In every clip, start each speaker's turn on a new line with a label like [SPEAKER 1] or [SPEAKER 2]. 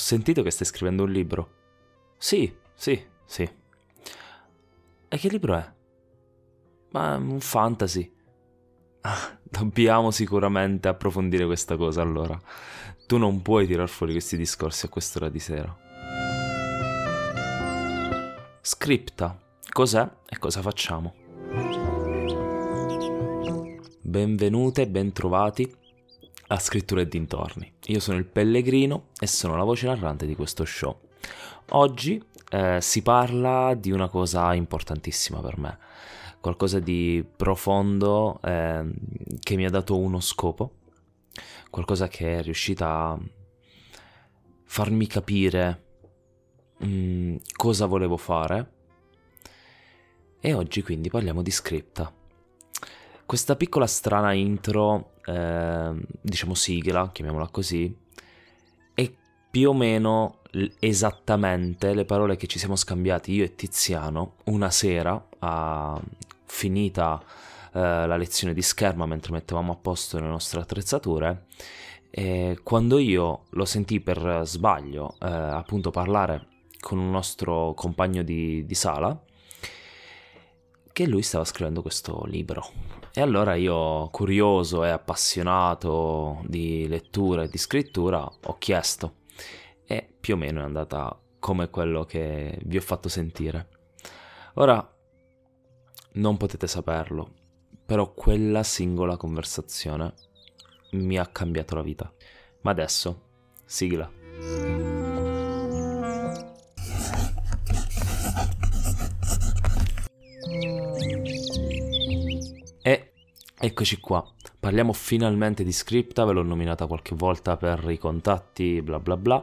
[SPEAKER 1] sentito che stai scrivendo un libro. Sì, sì, sì. E che libro è? Ma un fantasy. Ah, dobbiamo sicuramente approfondire questa cosa allora. Tu non puoi tirar fuori questi discorsi a quest'ora di sera. Scripta. Cos'è e cosa facciamo? Benvenute e bentrovati a Scrittura e dintorni. Io sono il Pellegrino e sono la voce narrante di questo show. Oggi eh, si parla di una cosa importantissima per me, qualcosa di profondo eh, che mi ha dato uno scopo, qualcosa che è riuscita a farmi capire mh, mm, cosa volevo fare. E oggi quindi parliamo di scripta. Questa piccola strana intro, eh, diciamo sigla, chiamiamola così, è più o meno esattamente le parole che ci siamo scambiati io e Tiziano una sera, a, finita eh, la lezione di scherma mentre mettevamo a posto le nostre attrezzature. E quando io lo sentii per sbaglio eh, appunto parlare con un nostro compagno di, di sala, che lui stava scrivendo questo libro. E allora io, curioso e appassionato di lettura e di scrittura, ho chiesto e più o meno è andata come quello che vi ho fatto sentire. Ora, non potete saperlo, però quella singola conversazione mi ha cambiato la vita. Ma adesso, sigla. Eccoci qua. Parliamo finalmente di scripta, ve l'ho nominata qualche volta per i contatti, bla bla bla.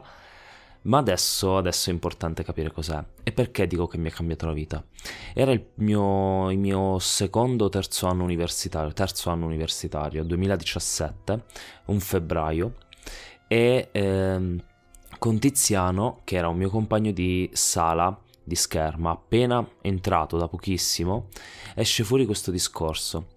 [SPEAKER 1] Ma adesso, adesso, è importante capire cos'è e perché dico che mi ha cambiato la vita. Era il mio, il mio secondo o terzo anno universitario, terzo anno universitario, 2017, un febbraio, e ehm, con Tiziano, che era un mio compagno di sala, di scherma, appena entrato da pochissimo, esce fuori questo discorso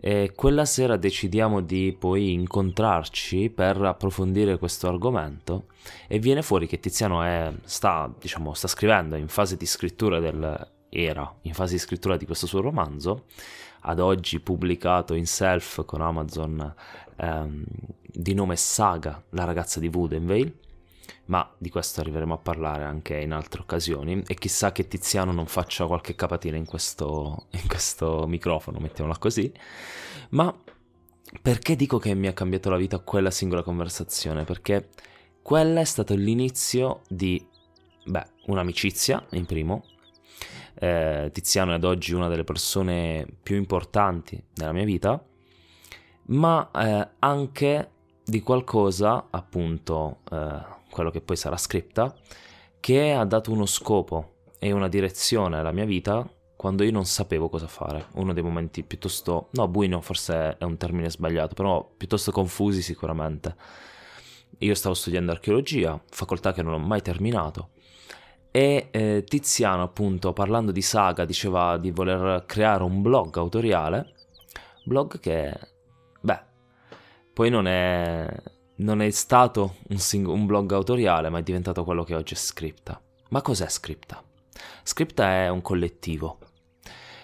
[SPEAKER 1] e quella sera decidiamo di poi incontrarci per approfondire questo argomento e viene fuori che Tiziano è, sta, diciamo, sta scrivendo in fase di scrittura del, era in fase di scrittura di questo suo romanzo, ad oggi pubblicato in self con Amazon ehm, di nome Saga, la ragazza di Woodenvale ma di questo arriveremo a parlare anche in altre occasioni. E chissà che Tiziano non faccia qualche capatina in questo, in questo microfono, mettiamola così, ma perché dico che mi ha cambiato la vita quella singola conversazione? Perché quella è stato l'inizio di, beh, un'amicizia in primo, eh, Tiziano è ad oggi una delle persone più importanti della mia vita, ma eh, anche di qualcosa, appunto, eh, quello che poi sarà scripta, che ha dato uno scopo e una direzione alla mia vita quando io non sapevo cosa fare. Uno dei momenti piuttosto, no, buino forse è un termine sbagliato, però piuttosto confusi sicuramente. Io stavo studiando archeologia, facoltà che non ho mai terminato, e eh, Tiziano, appunto, parlando di saga, diceva di voler creare un blog autoriale, blog che, beh, poi non è non è stato un, sing- un blog autoriale, ma è diventato quello che oggi è Scripta. Ma cos'è Scripta? Scripta è un collettivo.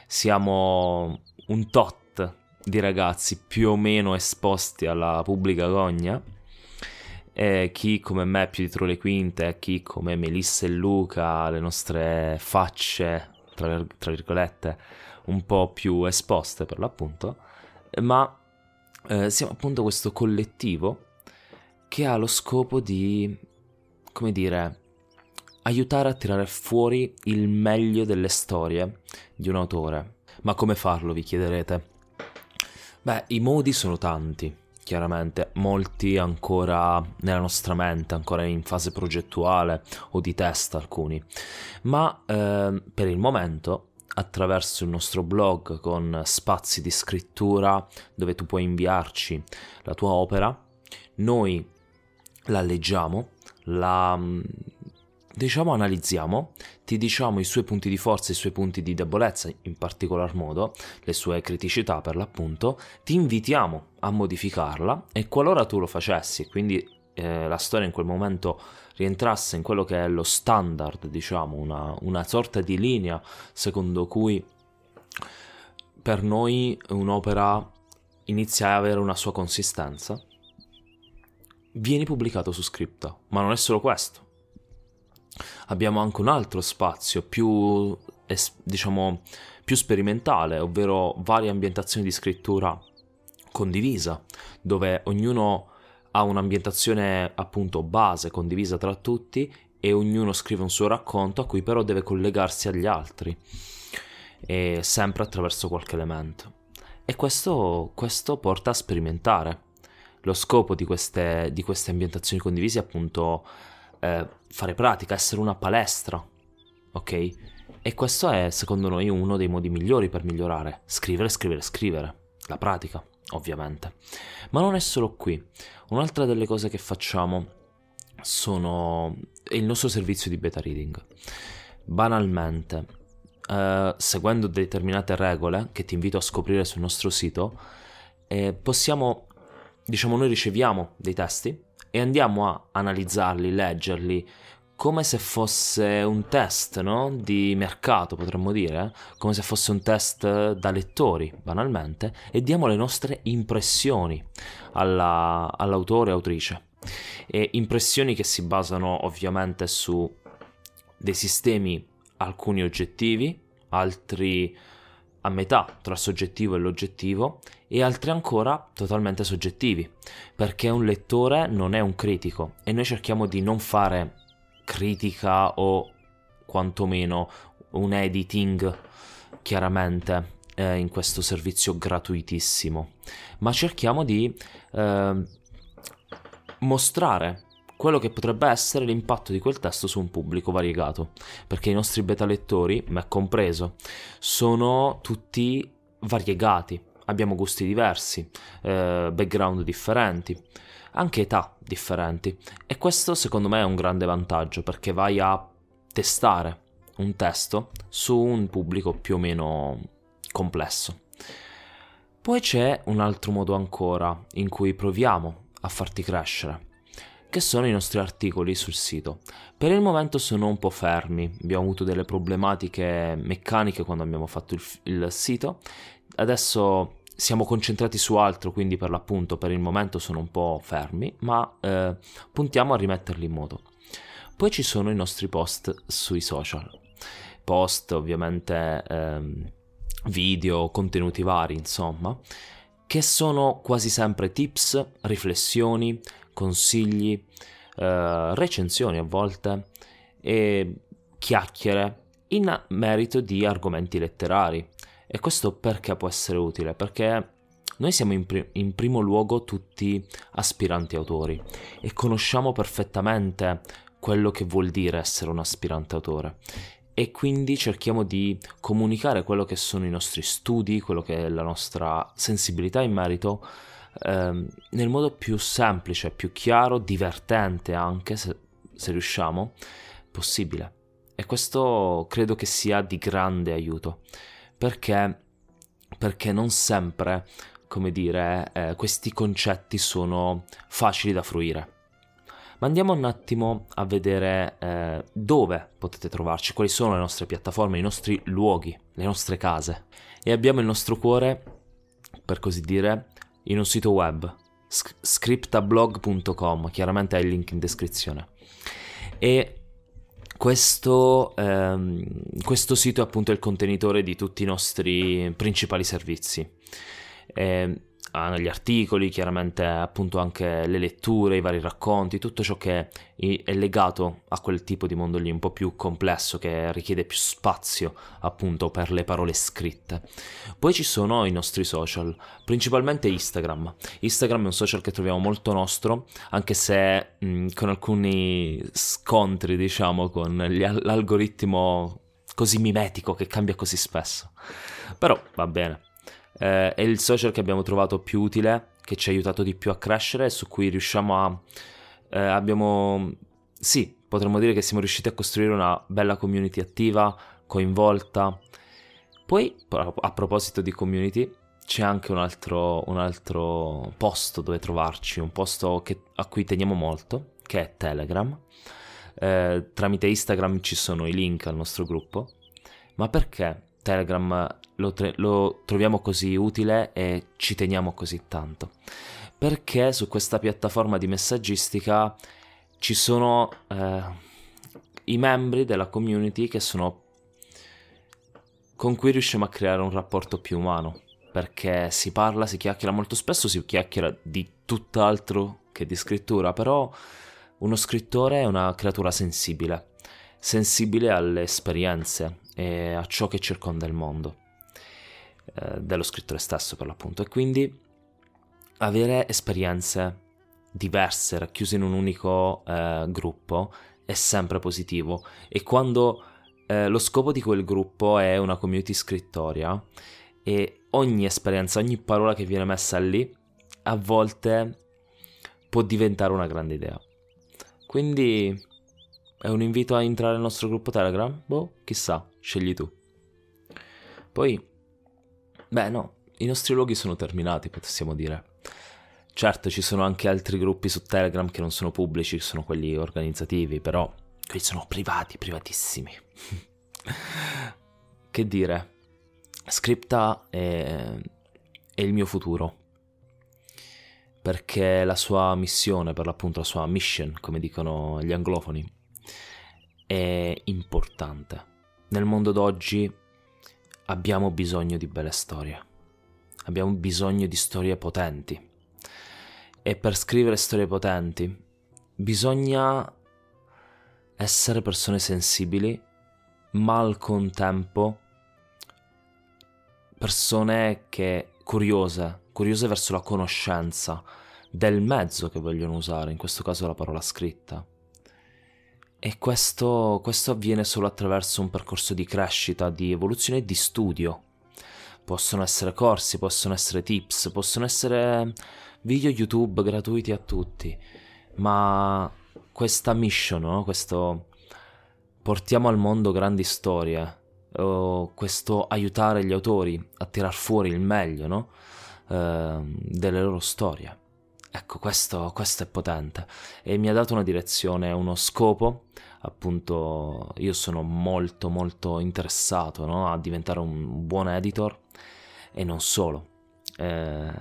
[SPEAKER 1] Siamo un tot di ragazzi più o meno esposti alla pubblica gogna. E chi come me più dietro le quinte, chi come Melissa e Luca, le nostre facce, tra, tra virgolette, un po' più esposte per l'appunto. Ma eh, siamo appunto questo collettivo che ha lo scopo di, come dire, aiutare a tirare fuori il meglio delle storie di un autore. Ma come farlo, vi chiederete? Beh, i modi sono tanti, chiaramente, molti ancora nella nostra mente, ancora in fase progettuale o di testa alcuni, ma eh, per il momento attraverso il nostro blog con spazi di scrittura dove tu puoi inviarci la tua opera, noi la leggiamo, la mm, diciamo analizziamo, ti diciamo i suoi punti di forza e i suoi punti di debolezza, in particolar modo le sue criticità per l'appunto, ti invitiamo a modificarla e qualora tu lo facessi, quindi eh, la storia in quel momento rientrasse in quello che è lo standard, diciamo, una, una sorta di linea secondo cui per noi un'opera inizia a avere una sua consistenza, vieni pubblicato su Scripta. Ma non è solo questo. Abbiamo anche un altro spazio più, diciamo, più sperimentale, ovvero varie ambientazioni di scrittura condivisa, dove ognuno ha un'ambientazione appunto base condivisa tra tutti e ognuno scrive un suo racconto a cui però deve collegarsi agli altri, sempre attraverso qualche elemento. E questo, questo porta a sperimentare. Lo scopo di queste, di queste ambientazioni condivise è appunto eh, fare pratica, essere una palestra, ok? E questo è secondo noi uno dei modi migliori per migliorare. Scrivere, scrivere, scrivere. La pratica, ovviamente. Ma non è solo qui. Un'altra delle cose che facciamo sono il nostro servizio di beta reading. Banalmente, eh, seguendo determinate regole che ti invito a scoprire sul nostro sito, eh, possiamo, diciamo, noi riceviamo dei testi e andiamo a analizzarli, leggerli, come se fosse un test no? di mercato, potremmo dire, come se fosse un test da lettori, banalmente, e diamo le nostre impressioni alla, all'autore o autrice. E impressioni che si basano ovviamente su dei sistemi, alcuni oggettivi, altri a metà tra soggettivo e l'oggettivo e altri ancora totalmente soggettivi, perché un lettore non è un critico e noi cerchiamo di non fare critica o quantomeno un editing chiaramente eh, in questo servizio gratuitissimo, ma cerchiamo di eh, mostrare quello che potrebbe essere l'impatto di quel testo su un pubblico variegato, perché i nostri beta lettori, me compreso, sono tutti variegati, abbiamo gusti diversi, eh, background differenti anche età differenti. E questo secondo me è un grande vantaggio perché vai a testare un testo su un pubblico più o meno complesso. Poi c'è un altro modo ancora in cui proviamo a farti crescere, che sono i nostri articoli sul sito. Per il momento sono un po' fermi, abbiamo avuto delle problematiche meccaniche quando abbiamo fatto il, il sito, adesso siamo concentrati su altro, quindi per l'appunto per il momento sono un po' fermi, ma eh, puntiamo a rimetterli in moto. Poi ci sono i nostri post sui social, post ovviamente ehm, video, contenuti vari, insomma, che sono quasi sempre tips, riflessioni, consigli, eh, recensioni a volte e chiacchiere in merito di argomenti letterari e questo perché può essere utile? Perché noi siamo in, pri- in, primo luogo tutti aspiranti autori e conosciamo perfettamente quello che vuol dire essere un aspirante autore e quindi cerchiamo di comunicare quello che sono i nostri studi, quello che è la nostra sensibilità in merito ehm, nel modo più semplice, più chiaro, divertente anche se, se riusciamo, possibile. E questo credo che sia di grande aiuto perché, perché non sempre, come dire, eh, questi concetti sono facili da fruire. Ma andiamo un attimo a vedere eh, dove potete trovarci, quali sono le nostre piattaforme, i nostri luoghi, le nostre case. E abbiamo il nostro cuore, per così dire, in un sito web, scriptablog.com, chiaramente hai il link in descrizione. E questo, ehm, questo, sito è appunto il contenitore di tutti i nostri principali servizi. Eh, ha gli articoli, chiaramente appunto anche le letture, i vari racconti, tutto ciò che è legato a quel tipo di mondo lì un po' più complesso che richiede più spazio appunto per le parole scritte. Poi ci sono i nostri social, principalmente Instagram. Instagram è un social che troviamo molto nostro, anche se mh, con alcuni scontri diciamo con l'algoritmo così mimetico che cambia così spesso. Però va bene eh, è il social che abbiamo trovato più utile, che ci ha aiutato di più a crescere su cui riusciamo a... Eh, abbiamo... Sì, potremmo dire che siamo riusciti a costruire una bella community attiva, coinvolta. Poi, a proposito di community, c'è anche un altro, un altro posto dove trovarci, un posto che, a cui teniamo molto, che è Telegram. Eh, tramite Instagram ci sono i link al nostro gruppo. Ma perché Telegram lo, tre- lo troviamo così utile e ci teniamo così tanto? Perché su questa piattaforma di messaggistica ci sono eh, i membri della community che sono con cui riusciamo a creare un rapporto più umano perché si parla, si chiacchiera molto spesso, si chiacchiera di tutt'altro che di scrittura, però uno scrittore è una creatura sensibile, sensibile alle esperienze e a ciò che circonda il mondo eh, dello scrittore stesso per l'appunto e quindi avere esperienze diverse racchiuse in un unico eh, gruppo è sempre positivo e quando eh, lo scopo di quel gruppo è una community scrittoria e ogni esperienza, ogni parola che viene messa lì, a volte può diventare una grande idea. Quindi è un invito a entrare nel nostro gruppo Telegram? Boh, chissà, scegli tu. Poi, beh no, i nostri luoghi sono terminati, possiamo dire. Certo, ci sono anche altri gruppi su Telegram che non sono pubblici, sono quelli organizzativi, però quelli sono privati, privatissimi. che dire? Scripta è, è il mio futuro perché la sua missione, per l'appunto la sua mission, come dicono gli anglofoni, è importante. Nel mondo d'oggi abbiamo bisogno di belle storie, abbiamo bisogno di storie potenti e per scrivere storie potenti bisogna essere persone sensibili, ma al contempo persone che curiose, curiose verso la conoscenza del mezzo che vogliono usare, in questo caso la parola scritta. E questo, questo avviene solo attraverso un percorso di crescita, di evoluzione e di studio. Possono essere corsi, possono essere tips, possono essere video YouTube gratuiti a tutti, ma questa mission, no? questo portiamo al mondo grandi storie, questo aiutare gli autori a tirar fuori il meglio no? uh, delle loro storie. Ecco, questo, questo, è potente e mi ha dato una direzione, uno scopo. Appunto, io sono molto molto interessato no? a diventare un buon editor e non solo. Eh,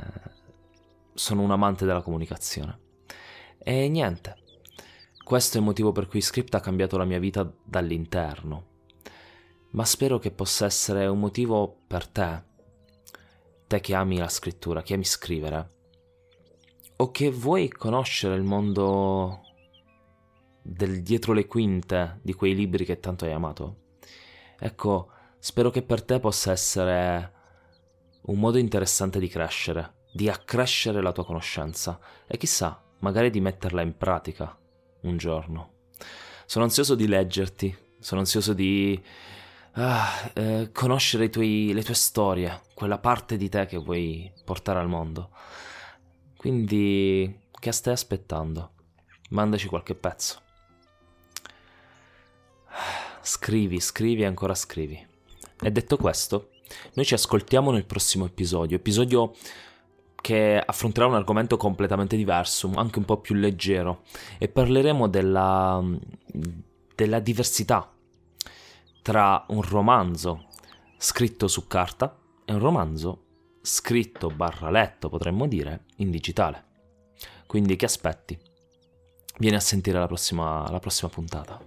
[SPEAKER 1] sono un amante della comunicazione. E niente, questo è il motivo per cui Script ha cambiato la mia vita dall'interno ma spero che possa essere un motivo per te, te che ami la scrittura, che ami scrivere, o che vuoi conoscere il mondo del dietro le quinte di quei libri che tanto hai amato. Ecco, spero che per te possa essere un modo interessante di crescere, di accrescere la tua conoscenza e chissà, magari di metterla in pratica un giorno. Sono ansioso di leggerti, sono ansioso di ah, eh, conoscere tuoi, le tue storie, quella parte di te che vuoi portare al mondo. Quindi, che stai aspettando? Mandaci qualche pezzo. Scrivi, scrivi e ancora scrivi. E detto questo, noi ci ascoltiamo nel prossimo episodio, episodio che affronterà un argomento completamente diverso, anche un po' più leggero, e parleremo della, della diversità tra un romanzo scritto su carta e un romanzo scritto barra letto, potremmo dire, in digitale. Quindi che aspetti? Vieni a sentire la prossima, la prossima puntata.